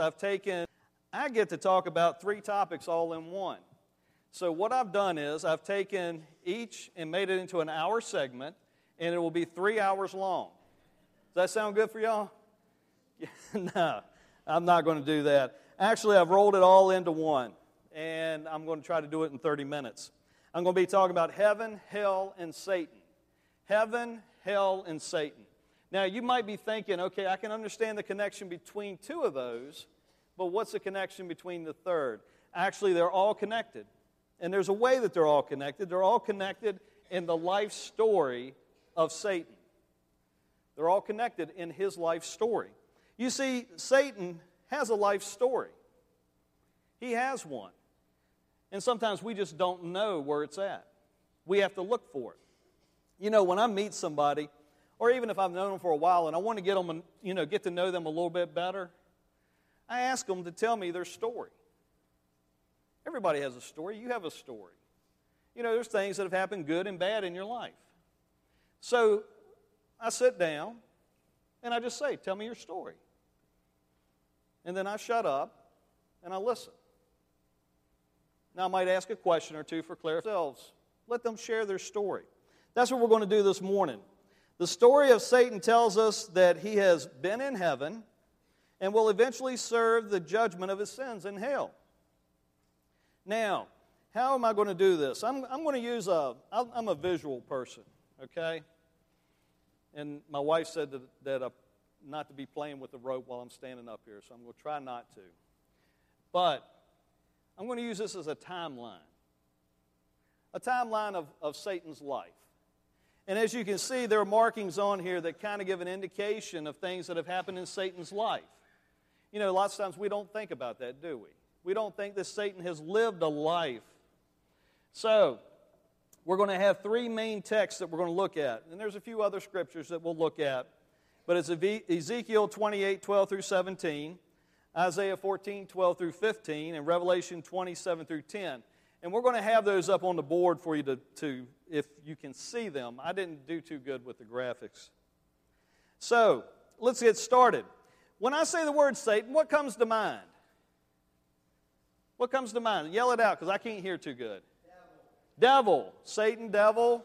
I've taken, I get to talk about three topics all in one. So, what I've done is I've taken each and made it into an hour segment, and it will be three hours long. Does that sound good for y'all? no, I'm not going to do that. Actually, I've rolled it all into one, and I'm going to try to do it in 30 minutes. I'm going to be talking about heaven, hell, and Satan. Heaven, hell, and Satan. Now, you might be thinking, okay, I can understand the connection between two of those, but what's the connection between the third? Actually, they're all connected. And there's a way that they're all connected. They're all connected in the life story of Satan. They're all connected in his life story. You see, Satan has a life story, he has one. And sometimes we just don't know where it's at. We have to look for it. You know, when I meet somebody, or even if I've known them for a while and I want to get them, you know, get to know them a little bit better, I ask them to tell me their story. Everybody has a story. You have a story. You know, there's things that have happened good and bad in your life. So I sit down and I just say, Tell me your story. And then I shut up and I listen. Now, I might ask a question or two for clarification. Let them share their story. That's what we're going to do this morning. The story of Satan tells us that he has been in heaven and will eventually serve the judgment of his sins in hell. Now, how am I going to do this? I'm, I'm going to use a, I'm a visual person, okay? And my wife said that, that uh, not to be playing with the rope while I'm standing up here, so I'm going to try not to. But I'm going to use this as a timeline a timeline of, of Satan's life. And as you can see, there are markings on here that kind of give an indication of things that have happened in Satan's life. You know, lots of times we don't think about that, do we? We don't think that Satan has lived a life. So, we're going to have three main texts that we're going to look at. And there's a few other scriptures that we'll look at. But it's Ezekiel 28 12 through 17, Isaiah 14 12 through 15, and Revelation 27 through 10. And we're going to have those up on the board for you to, to if you can see them. I didn't do too good with the graphics. So, let's get started. When I say the word Satan, what comes to mind? What comes to mind? Yell it out because I can't hear too good. Devil. devil. Satan, devil.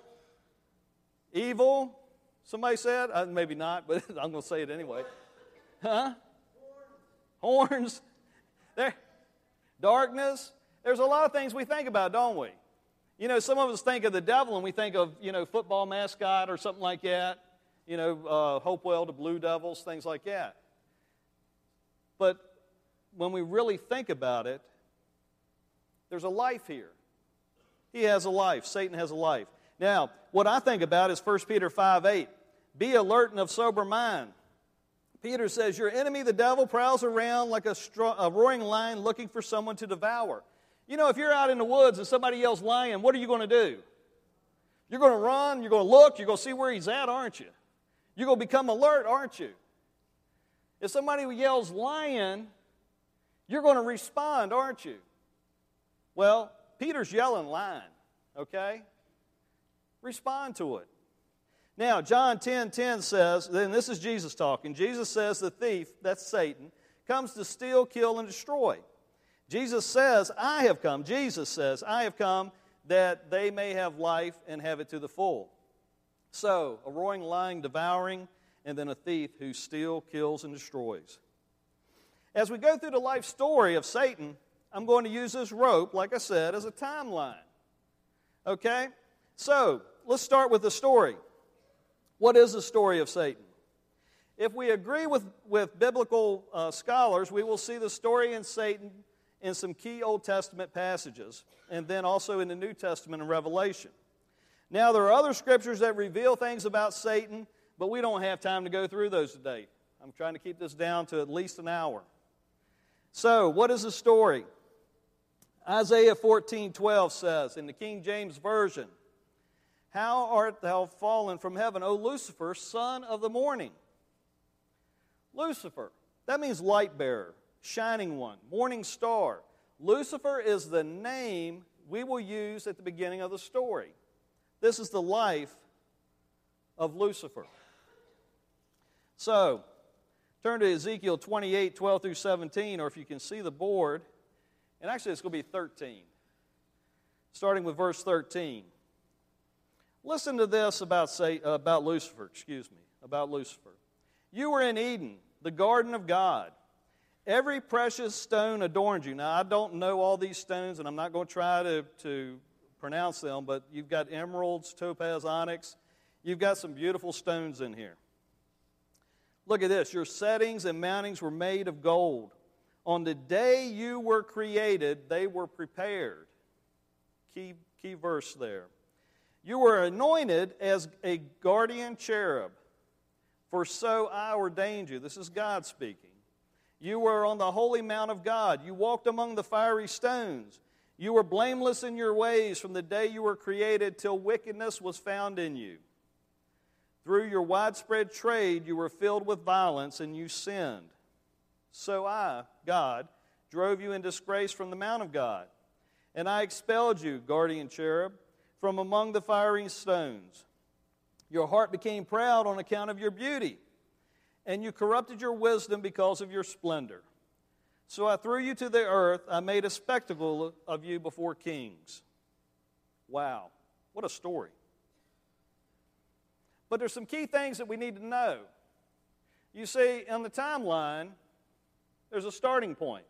Evil. Somebody said? Uh, maybe not, but I'm going to say it anyway. Huh? Horns. Horns. There. Darkness. There's a lot of things we think about, don't we? You know, some of us think of the devil and we think of, you know, football mascot or something like that. You know, uh, Hopewell, the Blue Devils, things like that. But when we really think about it, there's a life here. He has a life. Satan has a life. Now, what I think about is 1 Peter 5 8. Be alert and of sober mind. Peter says, Your enemy, the devil, prowls around like a, a roaring lion looking for someone to devour. You know, if you're out in the woods and somebody yells lion, what are you going to do? You're going to run, you're going to look, you're going to see where he's at, aren't you? You're going to become alert, aren't you? If somebody yells lion, you're going to respond, aren't you? Well, Peter's yelling lion, okay? Respond to it. Now, John 10 10 says, then this is Jesus talking. Jesus says the thief, that's Satan, comes to steal, kill, and destroy. Jesus says, I have come. Jesus says, I have come that they may have life and have it to the full. So, a roaring lion devouring, and then a thief who steals, kills, and destroys. As we go through the life story of Satan, I'm going to use this rope, like I said, as a timeline. Okay? So, let's start with the story. What is the story of Satan? If we agree with, with biblical uh, scholars, we will see the story in Satan in some key Old Testament passages, and then also in the New Testament and Revelation. Now, there are other scriptures that reveal things about Satan, but we don't have time to go through those today. I'm trying to keep this down to at least an hour. So, what is the story? Isaiah 14 12 says in the King James Version, How art thou fallen from heaven, O Lucifer, son of the morning? Lucifer, that means light bearer shining one, morning star. Lucifer is the name we will use at the beginning of the story. This is the life of Lucifer. So, Turn to Ezekiel 28 12 through 17, or if you can see the board, and actually it's going to be 13, starting with verse 13. Listen to this about, say, about Lucifer, excuse me, about Lucifer. You were in Eden, the garden of God. Every precious stone adorned you. Now, I don't know all these stones, and I'm not going to try to, to pronounce them, but you've got emeralds, topaz, onyx. You've got some beautiful stones in here. Look at this. Your settings and mountings were made of gold. On the day you were created, they were prepared. Key, key verse there. You were anointed as a guardian cherub, for so I ordained you. This is God speaking. You were on the holy mount of God. You walked among the fiery stones. You were blameless in your ways from the day you were created till wickedness was found in you. Through your widespread trade, you were filled with violence and you sinned. So I, God, drove you in disgrace from the mount of God. And I expelled you, guardian cherub, from among the fiery stones. Your heart became proud on account of your beauty, and you corrupted your wisdom because of your splendor. So I threw you to the earth. I made a spectacle of you before kings. Wow, what a story. But there's some key things that we need to know. You see, on the timeline, there's a starting point.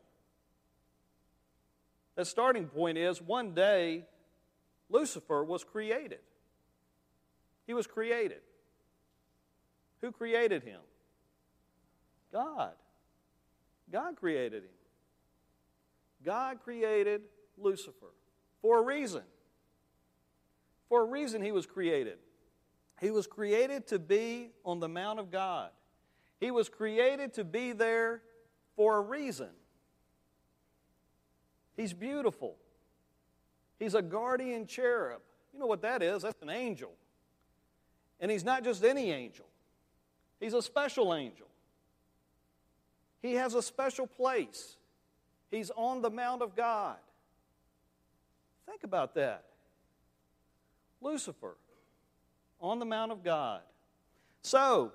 The starting point is one day Lucifer was created. He was created. Who created him? God. God created him. God created Lucifer for a reason. For a reason he was created. He was created to be on the Mount of God. He was created to be there for a reason. He's beautiful. He's a guardian cherub. You know what that is? That's an angel. And he's not just any angel, he's a special angel. He has a special place. He's on the Mount of God. Think about that. Lucifer on the Mount of God. So,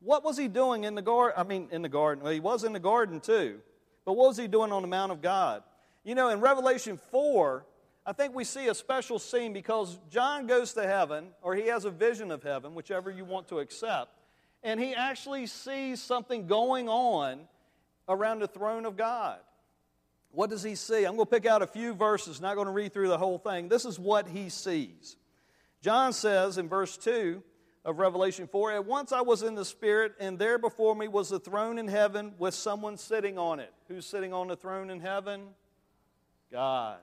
what was he doing in the garden? I mean, in the garden. Well, he was in the garden too. But what was he doing on the Mount of God? You know, in Revelation 4, I think we see a special scene because John goes to heaven, or he has a vision of heaven, whichever you want to accept, and he actually sees something going on around the throne of God. What does he see? I'm going to pick out a few verses, not going to read through the whole thing. This is what he sees. John says in verse 2 of Revelation 4 At once I was in the Spirit, and there before me was a throne in heaven with someone sitting on it. Who's sitting on the throne in heaven? God.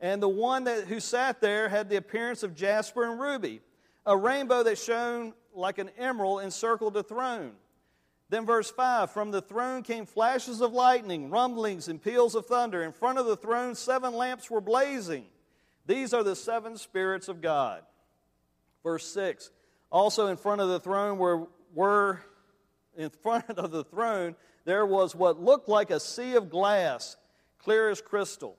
And the one that, who sat there had the appearance of jasper and ruby. A rainbow that shone like an emerald encircled the throne. Then, verse 5 From the throne came flashes of lightning, rumblings, and peals of thunder. In front of the throne, seven lamps were blazing. These are the seven spirits of God. Verse 6 Also in front of the throne were, were in front of the throne there was what looked like a sea of glass, clear as crystal.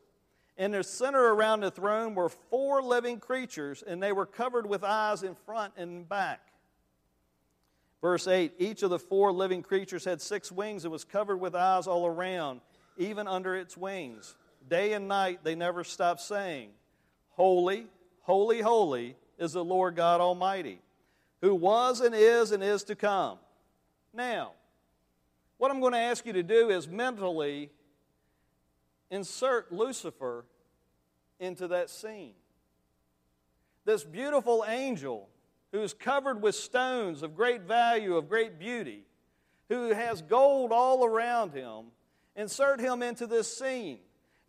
In the center around the throne were four living creatures, and they were covered with eyes in front and back. Verse 8 Each of the four living creatures had six wings and was covered with eyes all around, even under its wings. Day and night they never stopped saying, Holy, holy, holy is the Lord God Almighty, who was and is and is to come. Now, what I'm going to ask you to do is mentally insert Lucifer into that scene. This beautiful angel who is covered with stones of great value, of great beauty, who has gold all around him, insert him into this scene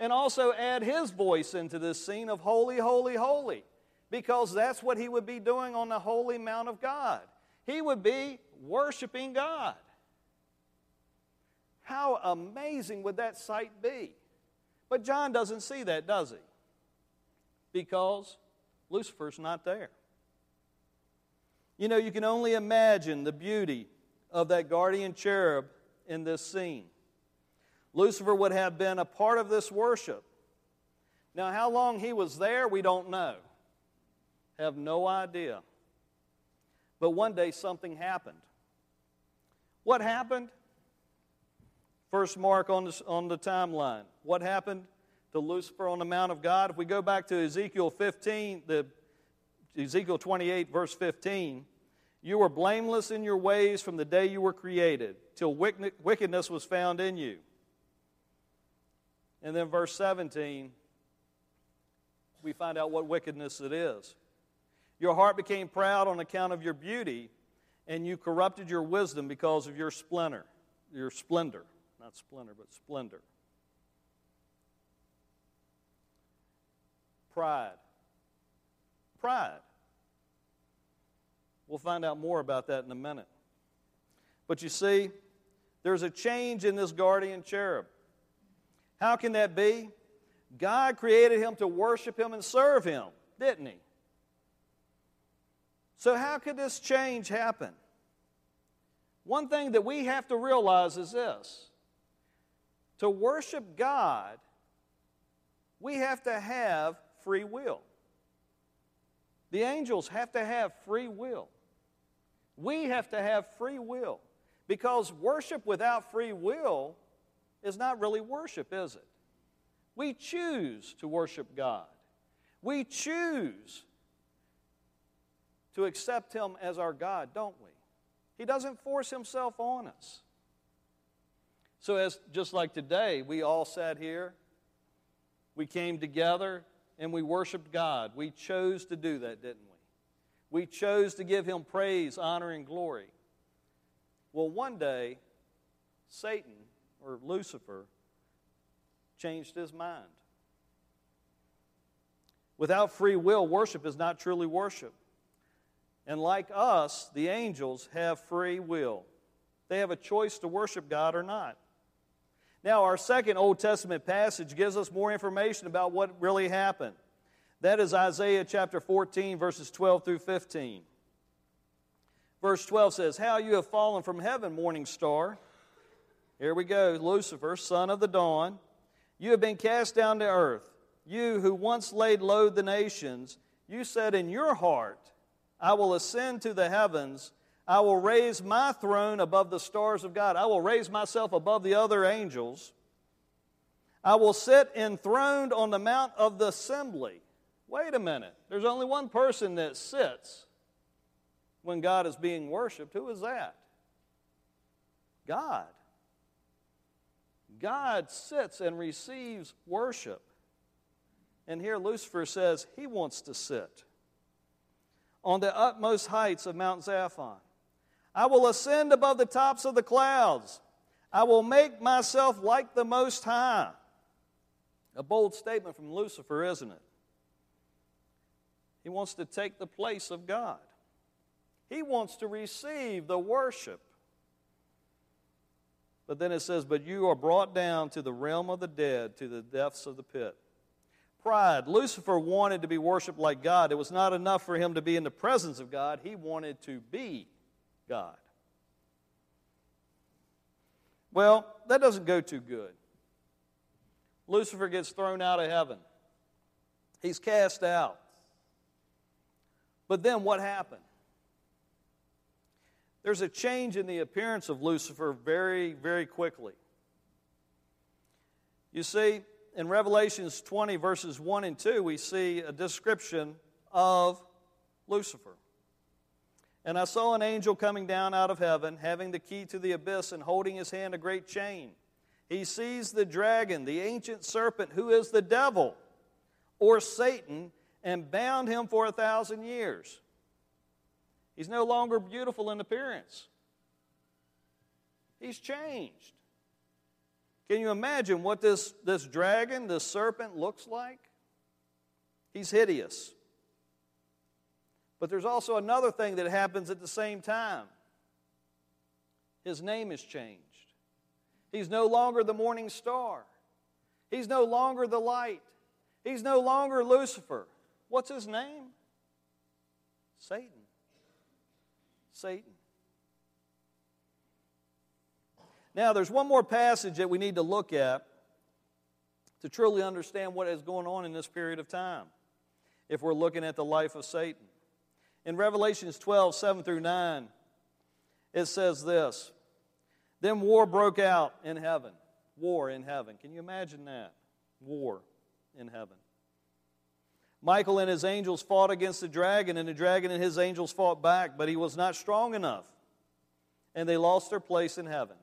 and also add his voice into this scene of holy, holy, holy, because that's what he would be doing on the holy mount of God. He would be worshiping God. How amazing would that sight be? But John doesn't see that, does he? Because Lucifer's not there. You know, you can only imagine the beauty of that guardian cherub in this scene. Lucifer would have been a part of this worship. Now, how long he was there, we don't know. Have no idea. But one day something happened. What happened? First mark on the, on the timeline. What happened to Lucifer on the Mount of God? If we go back to Ezekiel 15, the Ezekiel 28, verse 15, you were blameless in your ways from the day you were created, till wickedness was found in you. And then verse 17, we find out what wickedness it is. Your heart became proud on account of your beauty, and you corrupted your wisdom because of your splendor. Your splendor. Not splendor, but splendor. Pride. Pride. We'll find out more about that in a minute. But you see, there's a change in this guardian cherub. How can that be? God created him to worship him and serve him, didn't he? So, how could this change happen? One thing that we have to realize is this to worship God, we have to have free will. The angels have to have free will. We have to have free will because worship without free will is not really worship, is it? We choose to worship God. We choose to accept Him as our God, don't we? He doesn't force Himself on us. So, as just like today, we all sat here, we came together, and we worshiped God. We chose to do that, didn't we? We chose to give Him praise, honor, and glory. Well, one day, Satan or Lucifer changed his mind. Without free will, worship is not truly worship. And like us, the angels have free will. They have a choice to worship God or not. Now, our second Old Testament passage gives us more information about what really happened. That is Isaiah chapter 14, verses 12 through 15. Verse 12 says, How you have fallen from heaven, morning star. Here we go, Lucifer, son of the dawn. You have been cast down to earth. You who once laid low the nations, you said in your heart, I will ascend to the heavens. I will raise my throne above the stars of God. I will raise myself above the other angels. I will sit enthroned on the mount of the assembly. Wait a minute. There's only one person that sits when God is being worshiped. Who is that? God. God sits and receives worship. And here Lucifer says he wants to sit on the utmost heights of Mount Zaphon. I will ascend above the tops of the clouds. I will make myself like the Most High. A bold statement from Lucifer, isn't it? He wants to take the place of God. He wants to receive the worship but then it says, But you are brought down to the realm of the dead, to the depths of the pit. Pride. Lucifer wanted to be worshiped like God. It was not enough for him to be in the presence of God, he wanted to be God. Well, that doesn't go too good. Lucifer gets thrown out of heaven, he's cast out. But then what happened? there's a change in the appearance of Lucifer very, very quickly. You see, in Revelations 20, verses 1 and 2, we see a description of Lucifer. And I saw an angel coming down out of heaven, having the key to the abyss and holding his hand a great chain. He seized the dragon, the ancient serpent, who is the devil or Satan, and bound him for a thousand years. He's no longer beautiful in appearance. He's changed. Can you imagine what this, this dragon, this serpent, looks like? He's hideous. But there's also another thing that happens at the same time. His name is changed. He's no longer the morning star. He's no longer the light. He's no longer Lucifer. What's his name? Satan. Satan. Now, there's one more passage that we need to look at to truly understand what is going on in this period of time if we're looking at the life of Satan. In Revelations 12, 7 through 9, it says this Then war broke out in heaven. War in heaven. Can you imagine that? War in heaven. Michael and his angels fought against the dragon, and the dragon and his angels fought back, but he was not strong enough, and they lost their place in heaven.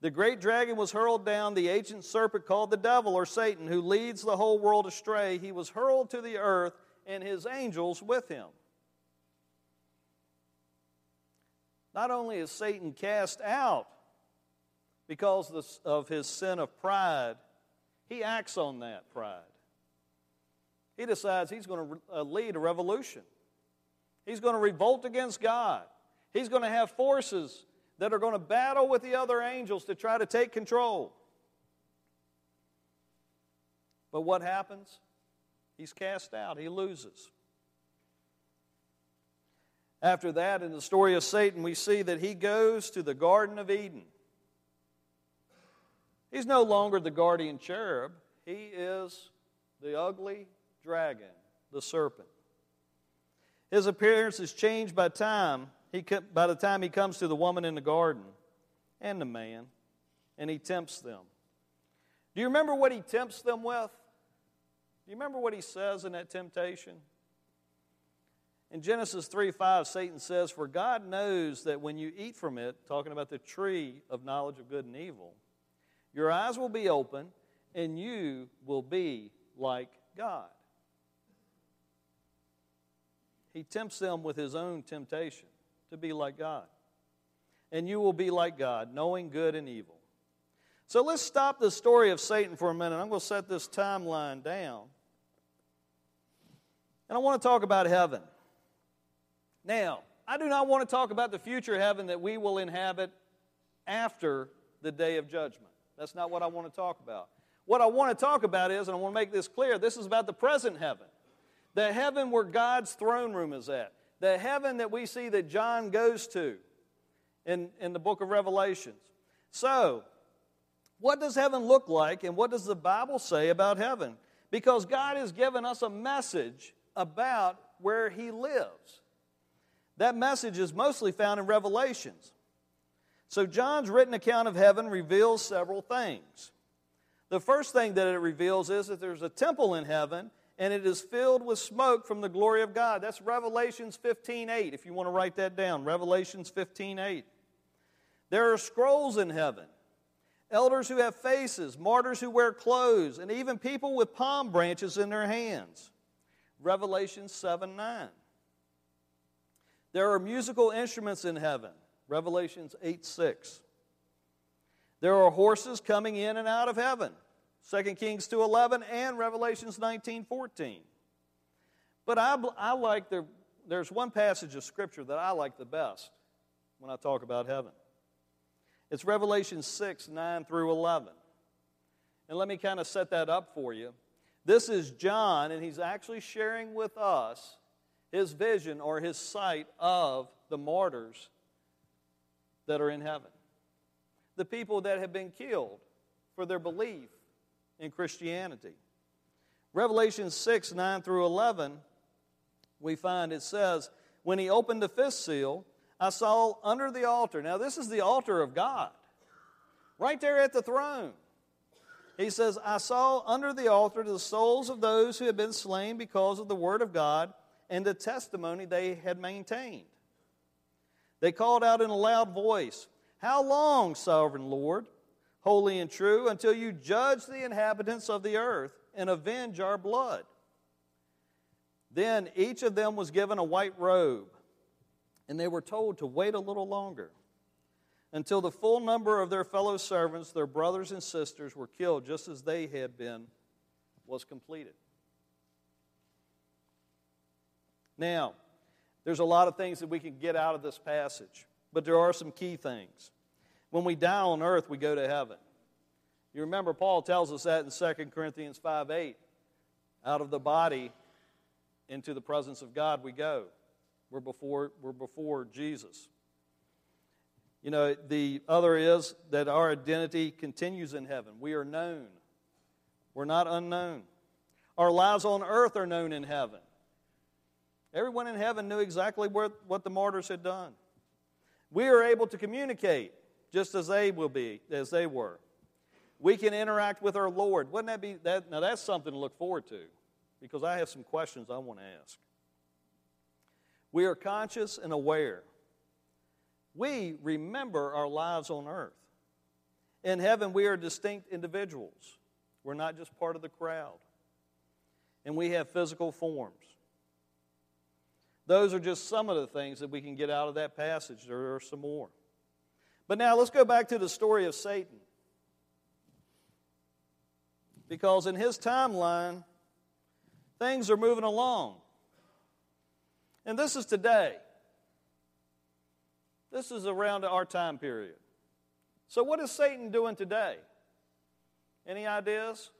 The great dragon was hurled down, the ancient serpent called the devil or Satan, who leads the whole world astray. He was hurled to the earth, and his angels with him. Not only is Satan cast out because of his sin of pride, he acts on that pride. He decides he's going to uh, lead a revolution. He's going to revolt against God. He's going to have forces that are going to battle with the other angels to try to take control. But what happens? He's cast out, he loses. After that, in the story of Satan, we see that he goes to the Garden of Eden. He's no longer the guardian cherub, he is the ugly dragon, the serpent. His appearance is changed by time he, by the time he comes to the woman in the garden and the man, and he tempts them. Do you remember what he tempts them with? Do you remember what he says in that temptation? In Genesis 3 5, Satan says, For God knows that when you eat from it, talking about the tree of knowledge of good and evil, your eyes will be open and you will be like God. He tempts them with his own temptation to be like God. And you will be like God, knowing good and evil. So let's stop the story of Satan for a minute. I'm going to set this timeline down. And I want to talk about heaven. Now, I do not want to talk about the future heaven that we will inhabit after the day of judgment. That's not what I want to talk about. What I want to talk about is, and I want to make this clear, this is about the present heaven. The heaven where God's throne room is at the heaven that we see that John goes to in, in the book of Revelations. So, what does heaven look like, and what does the Bible say about heaven? Because God has given us a message about where He lives. That message is mostly found in Revelations. So, John's written account of heaven reveals several things. The first thing that it reveals is that there's a temple in heaven and it is filled with smoke from the glory of God. That's Revelations 15:8 if you want to write that down. Revelations 15:8. There are scrolls in heaven. Elders who have faces, martyrs who wear clothes, and even people with palm branches in their hands. Revelation 7 9. There are musical instruments in heaven. Revelations 8 6. There are horses coming in and out of heaven. 2 Kings 2.11 and Revelations 19.14. But I, I like, the, there's one passage of Scripture that I like the best when I talk about heaven. It's Revelation 6, 9 through 11. And let me kind of set that up for you. This is John, and he's actually sharing with us his vision or his sight of the martyrs that are in heaven. The people that have been killed for their belief in Christianity. Revelation 6 9 through 11, we find it says, When he opened the fifth seal, I saw under the altar. Now, this is the altar of God, right there at the throne. He says, I saw under the altar the souls of those who had been slain because of the word of God and the testimony they had maintained. They called out in a loud voice, How long, sovereign Lord? Holy and true, until you judge the inhabitants of the earth and avenge our blood. Then each of them was given a white robe, and they were told to wait a little longer until the full number of their fellow servants, their brothers and sisters, were killed just as they had been, was completed. Now, there's a lot of things that we can get out of this passage, but there are some key things. When we die on earth, we go to heaven. You remember, Paul tells us that in 2 Corinthians 5 8. Out of the body into the presence of God we go. We're before, we're before Jesus. You know, the other is that our identity continues in heaven. We are known, we're not unknown. Our lives on earth are known in heaven. Everyone in heaven knew exactly what, what the martyrs had done. We are able to communicate just as they will be, as they were. We can interact with our Lord. Wouldn't that be that? Now, that's something to look forward to because I have some questions I want to ask. We are conscious and aware. We remember our lives on earth. In heaven, we are distinct individuals. We're not just part of the crowd. And we have physical forms. Those are just some of the things that we can get out of that passage. There are some more. But now let's go back to the story of Satan. Because in his timeline, things are moving along. And this is today. This is around our time period. So, what is Satan doing today? Any ideas?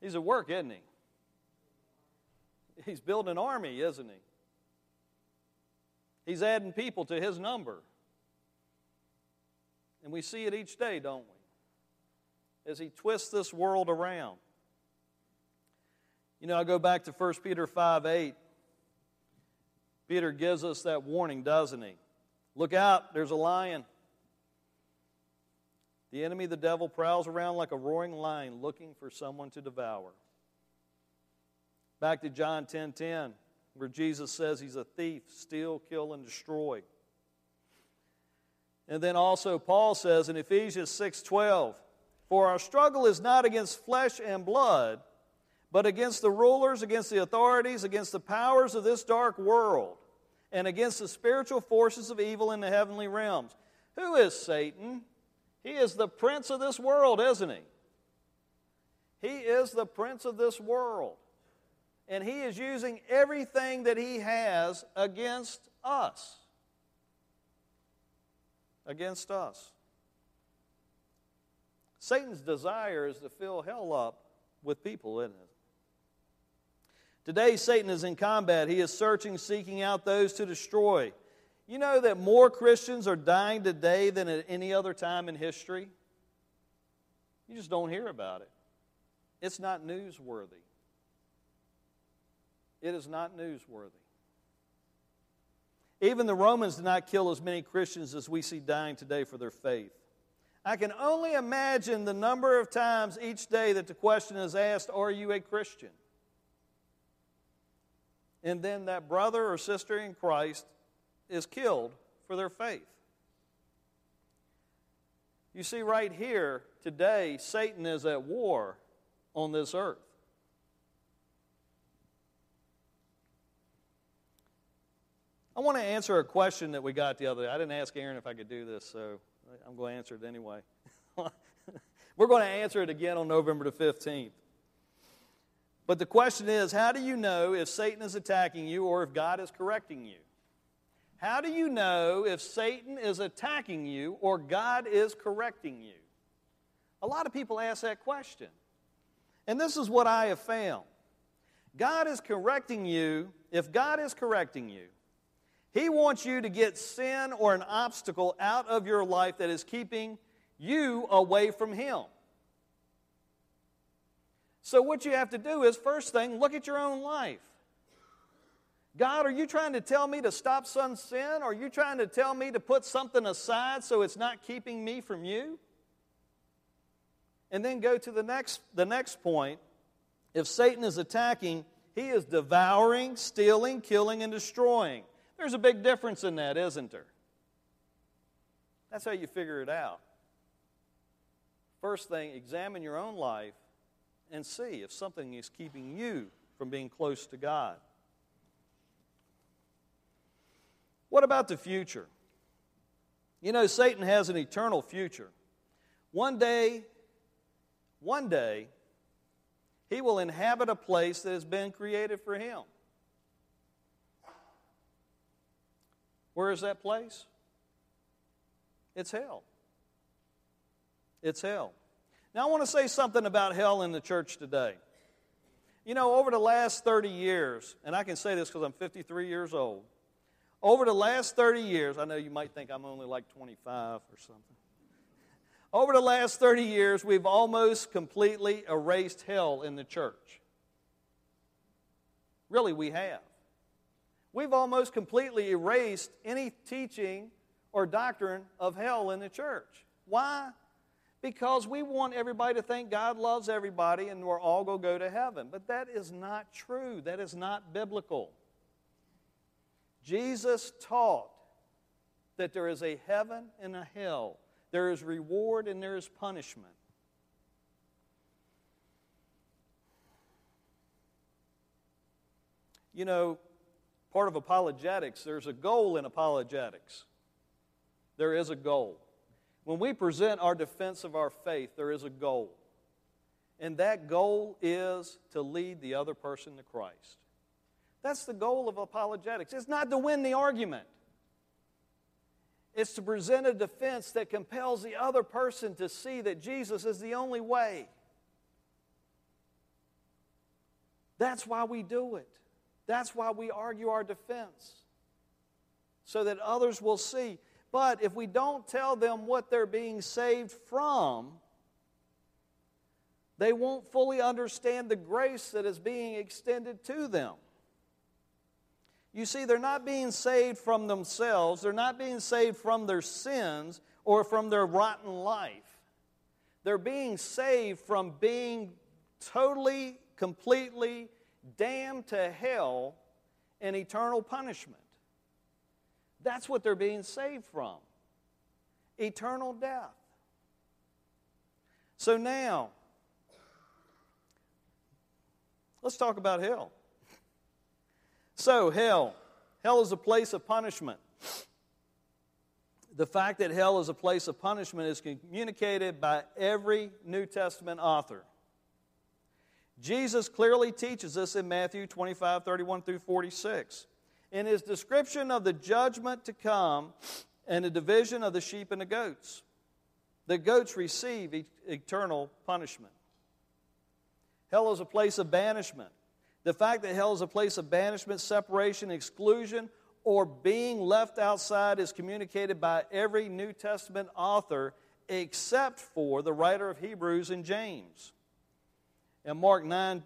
He's at work, isn't he? He's building an army, isn't he? He's adding people to his number. And we see it each day, don't we? As he twists this world around. You know, I go back to 1 Peter 5 8. Peter gives us that warning, doesn't he? Look out, there's a lion. The enemy, the devil, prowls around like a roaring lion looking for someone to devour. Back to John 10:10, 10, 10, where Jesus says he's a thief, steal, kill, and destroy. And then also Paul says in Ephesians 6:12, "For our struggle is not against flesh and blood, but against the rulers, against the authorities, against the powers of this dark world, and against the spiritual forces of evil in the heavenly realms." Who is Satan? He is the prince of this world, isn't he? He is the prince of this world. And he is using everything that he has against us. Against us. Satan's desire is to fill hell up with people, isn't it? Today, Satan is in combat. He is searching, seeking out those to destroy. You know that more Christians are dying today than at any other time in history? You just don't hear about it. It's not newsworthy. It is not newsworthy. Even the Romans did not kill as many Christians as we see dying today for their faith. I can only imagine the number of times each day that the question is asked Are you a Christian? And then that brother or sister in Christ is killed for their faith. You see, right here, today, Satan is at war on this earth. I want to answer a question that we got the other day. I didn't ask Aaron if I could do this, so I'm going to answer it anyway. We're going to answer it again on November the 15th. But the question is how do you know if Satan is attacking you or if God is correcting you? How do you know if Satan is attacking you or God is correcting you? A lot of people ask that question. And this is what I have found God is correcting you. If God is correcting you, He wants you to get sin or an obstacle out of your life that is keeping you away from Him. So, what you have to do is, first thing, look at your own life. God, are you trying to tell me to stop some sin? Or are you trying to tell me to put something aside so it's not keeping me from you? And then go to the next, the next point. If Satan is attacking, he is devouring, stealing, killing, and destroying. There's a big difference in that, isn't there? That's how you figure it out. First thing, examine your own life and see if something is keeping you from being close to God. What about the future? You know, Satan has an eternal future. One day, one day, he will inhabit a place that has been created for him. Where is that place? It's hell. It's hell. Now, I want to say something about hell in the church today. You know, over the last 30 years, and I can say this because I'm 53 years old, over the last 30 years, I know you might think I'm only like 25 or something. Over the last 30 years, we've almost completely erased hell in the church. Really, we have. We've almost completely erased any teaching or doctrine of hell in the church. Why? Because we want everybody to think God loves everybody and we're all going to go to heaven. But that is not true. That is not biblical. Jesus taught that there is a heaven and a hell, there is reward and there is punishment. You know, part of apologetics, there's a goal in apologetics. There is a goal. When we present our defense of our faith, there is a goal. And that goal is to lead the other person to Christ. That's the goal of apologetics. It's not to win the argument, it's to present a defense that compels the other person to see that Jesus is the only way. That's why we do it. That's why we argue our defense, so that others will see. But if we don't tell them what they're being saved from, they won't fully understand the grace that is being extended to them. You see, they're not being saved from themselves, they're not being saved from their sins or from their rotten life. They're being saved from being totally, completely damned to hell and eternal punishment. That's what they're being saved from eternal death. So now, let's talk about hell. So, hell. Hell is a place of punishment. The fact that hell is a place of punishment is communicated by every New Testament author. Jesus clearly teaches us in Matthew 25, 31 through 46. In his description of the judgment to come and the division of the sheep and the goats, the goats receive e- eternal punishment. Hell is a place of banishment. The fact that hell is a place of banishment, separation, exclusion, or being left outside is communicated by every New Testament author except for the writer of Hebrews and James. In Mark 9,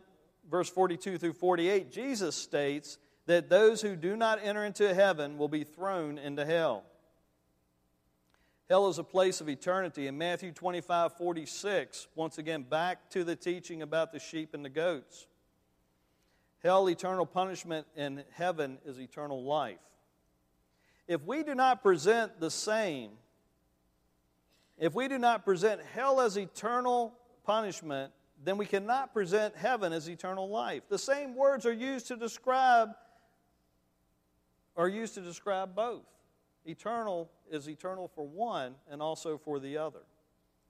verse 42 through 48, Jesus states that those who do not enter into heaven will be thrown into hell. Hell is a place of eternity. In Matthew 25, 46, once again, back to the teaching about the sheep and the goats. Hell, eternal punishment, and heaven is eternal life. If we do not present the same, if we do not present hell as eternal punishment then we cannot present heaven as eternal life. The same words are used to describe are used to describe both. Eternal is eternal for one and also for the other.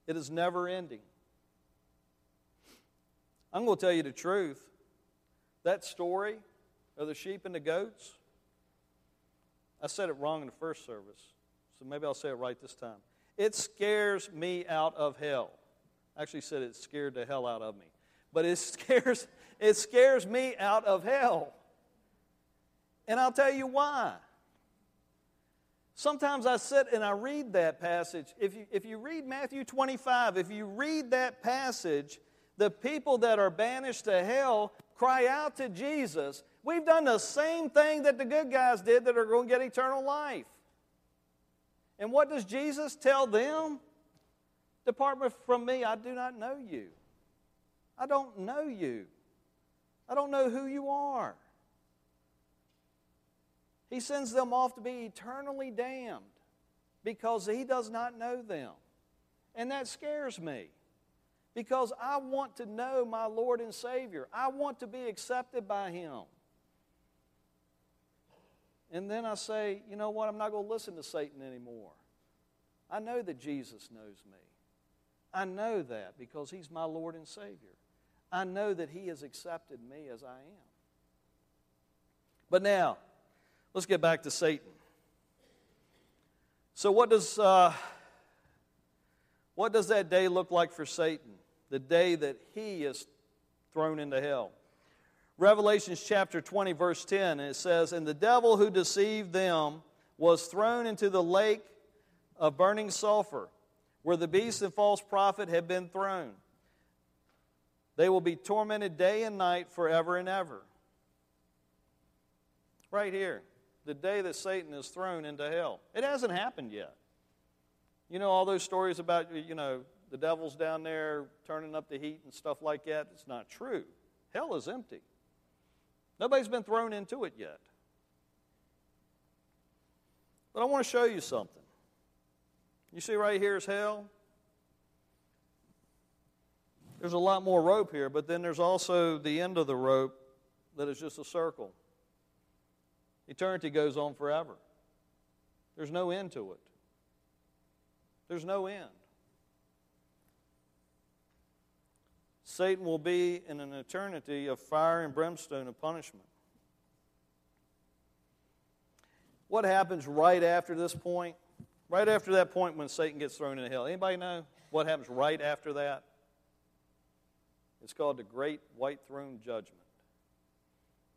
It is never ending. I'm going to tell you the truth. That story of the sheep and the goats, I said it wrong in the first service, so maybe I'll say it right this time. It scares me out of hell actually said it scared the hell out of me. But it scares, it scares me out of hell. And I'll tell you why. Sometimes I sit and I read that passage. If you, if you read Matthew 25, if you read that passage, the people that are banished to hell cry out to Jesus. We've done the same thing that the good guys did that are going to get eternal life. And what does Jesus tell them? Depart from me, I do not know you. I don't know you. I don't know who you are. He sends them off to be eternally damned because he does not know them. And that scares me because I want to know my Lord and Savior. I want to be accepted by him. And then I say, you know what? I'm not going to listen to Satan anymore. I know that Jesus knows me. I know that because He's my Lord and Savior. I know that He has accepted me as I am. But now, let's get back to Satan. So, what does, uh, what does that day look like for Satan? The day that he is thrown into hell. Revelations chapter 20, verse 10, and it says, And the devil who deceived them was thrown into the lake of burning sulfur where the beast and false prophet have been thrown. They will be tormented day and night forever and ever. Right here. the day that Satan is thrown into hell. It hasn't happened yet. You know, all those stories about, you know, the devil's down there turning up the heat and stuff like that. It's not true. Hell is empty. Nobody's been thrown into it yet. But I want to show you something. You see, right here is hell. There's a lot more rope here, but then there's also the end of the rope that is just a circle. Eternity goes on forever. There's no end to it. There's no end. Satan will be in an eternity of fire and brimstone of punishment. What happens right after this point? Right after that point when Satan gets thrown into hell. Anybody know what happens right after that? It's called the Great White Throne Judgment.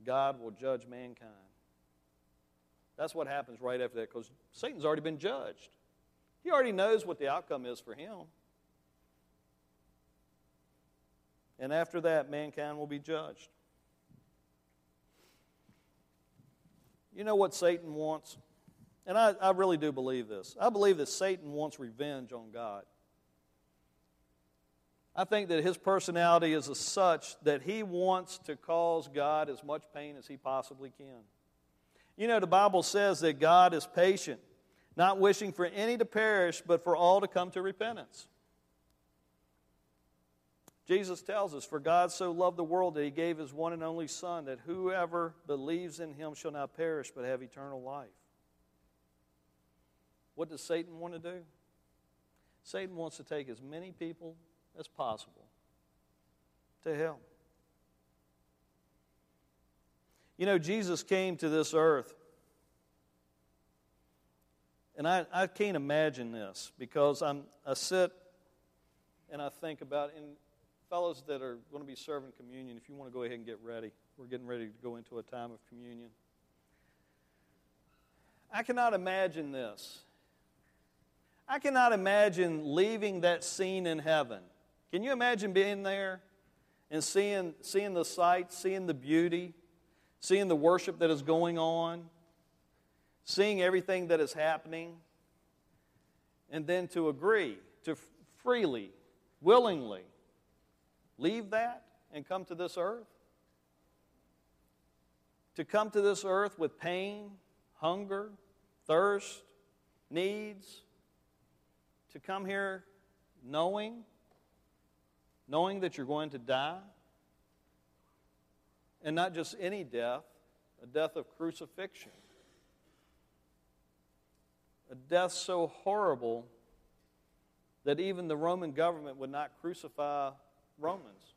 God will judge mankind. That's what happens right after that because Satan's already been judged. He already knows what the outcome is for him. And after that, mankind will be judged. You know what Satan wants? And I, I really do believe this. I believe that Satan wants revenge on God. I think that his personality is as such that he wants to cause God as much pain as he possibly can. You know, the Bible says that God is patient, not wishing for any to perish, but for all to come to repentance. Jesus tells us, For God so loved the world that he gave his one and only Son, that whoever believes in him shall not perish, but have eternal life. What does Satan want to do? Satan wants to take as many people as possible to hell. You know, Jesus came to this earth. And I, I can't imagine this because I'm, I sit and I think about, and fellows that are going to be serving communion, if you want to go ahead and get ready, we're getting ready to go into a time of communion. I cannot imagine this. I cannot imagine leaving that scene in heaven. Can you imagine being there and seeing, seeing the sights, seeing the beauty, seeing the worship that is going on, seeing everything that is happening, and then to agree, to freely, willingly leave that and come to this earth? To come to this earth with pain, hunger, thirst, needs, to come here knowing, knowing that you're going to die, and not just any death, a death of crucifixion. A death so horrible that even the Roman government would not crucify Romans.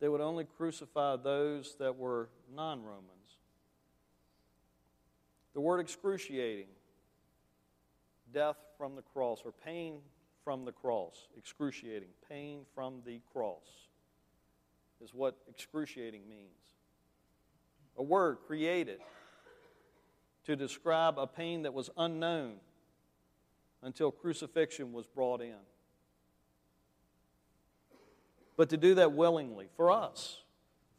They would only crucify those that were non Romans. The word excruciating, death from the cross, or pain from the cross, excruciating, pain from the cross, is what excruciating means. A word created to describe a pain that was unknown until crucifixion was brought in but to do that willingly for us,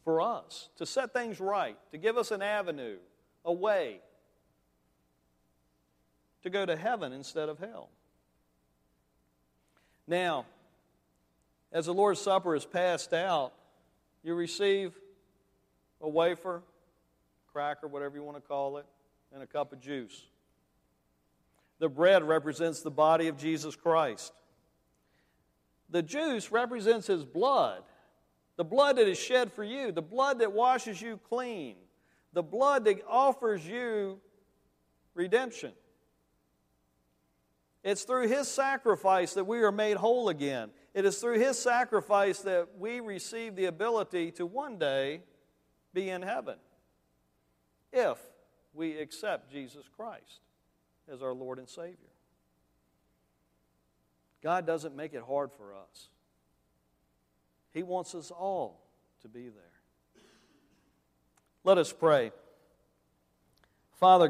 for us, to set things right, to give us an avenue, a way to go to heaven instead of hell. Now, as the Lord's Supper is passed out, you receive a wafer, cracker, whatever you want to call it, and a cup of juice. The bread represents the body of Jesus Christ. The juice represents his blood, the blood that is shed for you, the blood that washes you clean, the blood that offers you redemption. It's through his sacrifice that we are made whole again. It is through his sacrifice that we receive the ability to one day be in heaven if we accept Jesus Christ as our Lord and Savior. God doesn't make it hard for us. He wants us all to be there. Let us pray. Father,